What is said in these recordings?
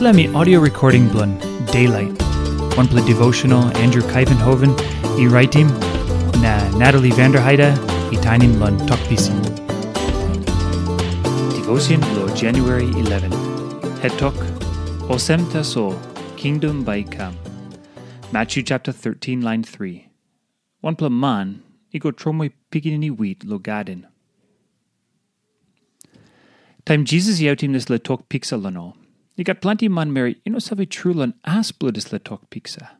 Me audio recording blun Daylight. One play devotional Andrew Kuyvenhoven, e writing na Natalie Vanderheide, e tiny blun talk pisin. Devotion lo January 11. Head talk Osem so Kingdom by Come. Matthew chapter 13 line 3. One play man, e go tromoy pikinini wheat lo gadin. Time Jesus yautim this le talk pixalano. You got plenty man Mary, you know savi trulan aspludis le talk oh, pixa.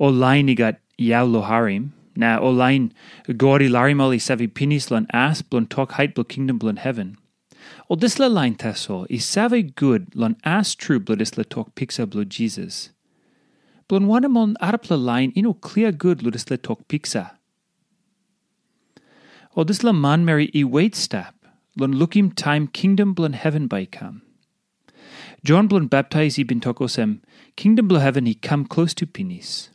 O line you got yau lo harim. Na o line gori larimoli savi pinis lan asplun talk height blo kingdom blun heaven. O this le line taso is savi good lan as true bludis le talk pixa blo Jesus. Blun wanamon arapla line ino clear good ludis le talk pixa. O oh, this le man Mary i wait step lun lookim time kingdom blun heaven by come. John blun baptize i bin tokosem, kingdom blun heaven he come close to pinis.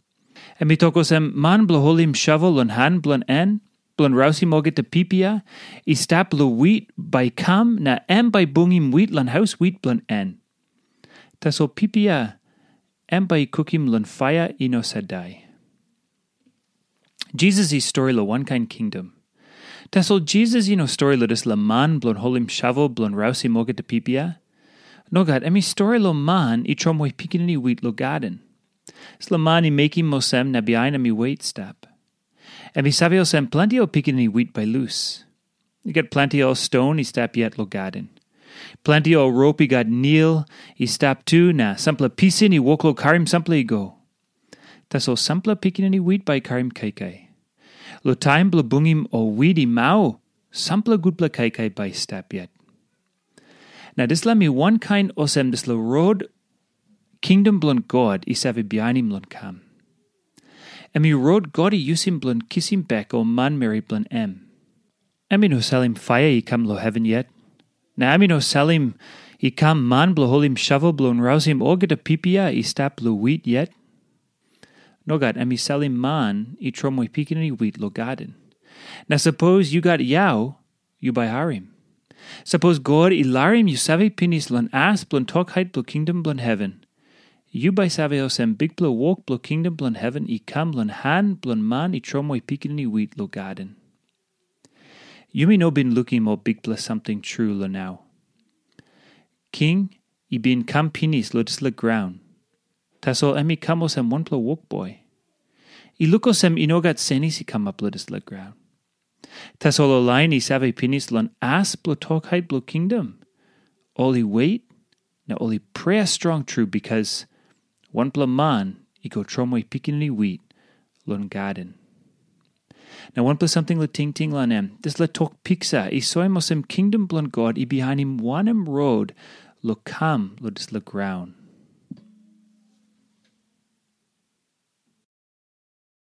And mi tokosem man blo holim shovel lun han blun en, blun rausi moget te pipia, i stap lo wheat by come na em by bungim wheat lun house wheat blun en. Taso pipia em by cookim lun fire ino sadai. Jesus is story lo one kind kingdom. Tesol Jesus ino story lo des la man blon holim shavo blon rausi moga de pipia. No gad, emi story lo man i tromoy pikinini wheat lo gaden. Sla man i making mosem na biaina mi wait step. Emi savio sem plenty o pikinini wheat by loose. You get plenty o stone i step yet lo gaden. Plenty o rope i got kneel i step tu na sample pisin i woklo karim sample i go. Tesol sample pikinini wheat by karim kaikai. Lo time blo bungim o widi mau, sample gudbla kai kai by step yet. Now this let me one kind osem this lo road kingdom blon God is have behind blon kam. Me road God i usim blon kissim back o man Mary blon em. Emi no salim fire i kam lo heaven yet. Na emi no salim i kam man blo holim shovel blon rouse him oh, oga de pipia i stap lo wheat yet. Nogat emi salim man i tromoy pikini wheat lo gaden. Now suppose you got yao, you by harim. Suppose God i larim you save pinis lon as blon tok height blo kingdom blon heaven. You by saveos em big blon walk blon kingdom blon heaven i kam blon han blon man i tromoy pikini wheat lo garden. You may no been looking mo big blo something true lo now. King, i bin kam pinis lo dis le ground. Taso emi kamos em one blon walk boy. I lukos em inogat senis i kam up ludis le ground. Taso lo line i save pinis lon as blo tokheit blo kingdom. Oli wait, na oli prayer strong true because one plo man i go tromoy pikinini wheat lon garden. Now one plus something le ting ting lan em. This le talk pixa i soimos em kingdom blon God i behind him one em road lo kam lo dis le ground.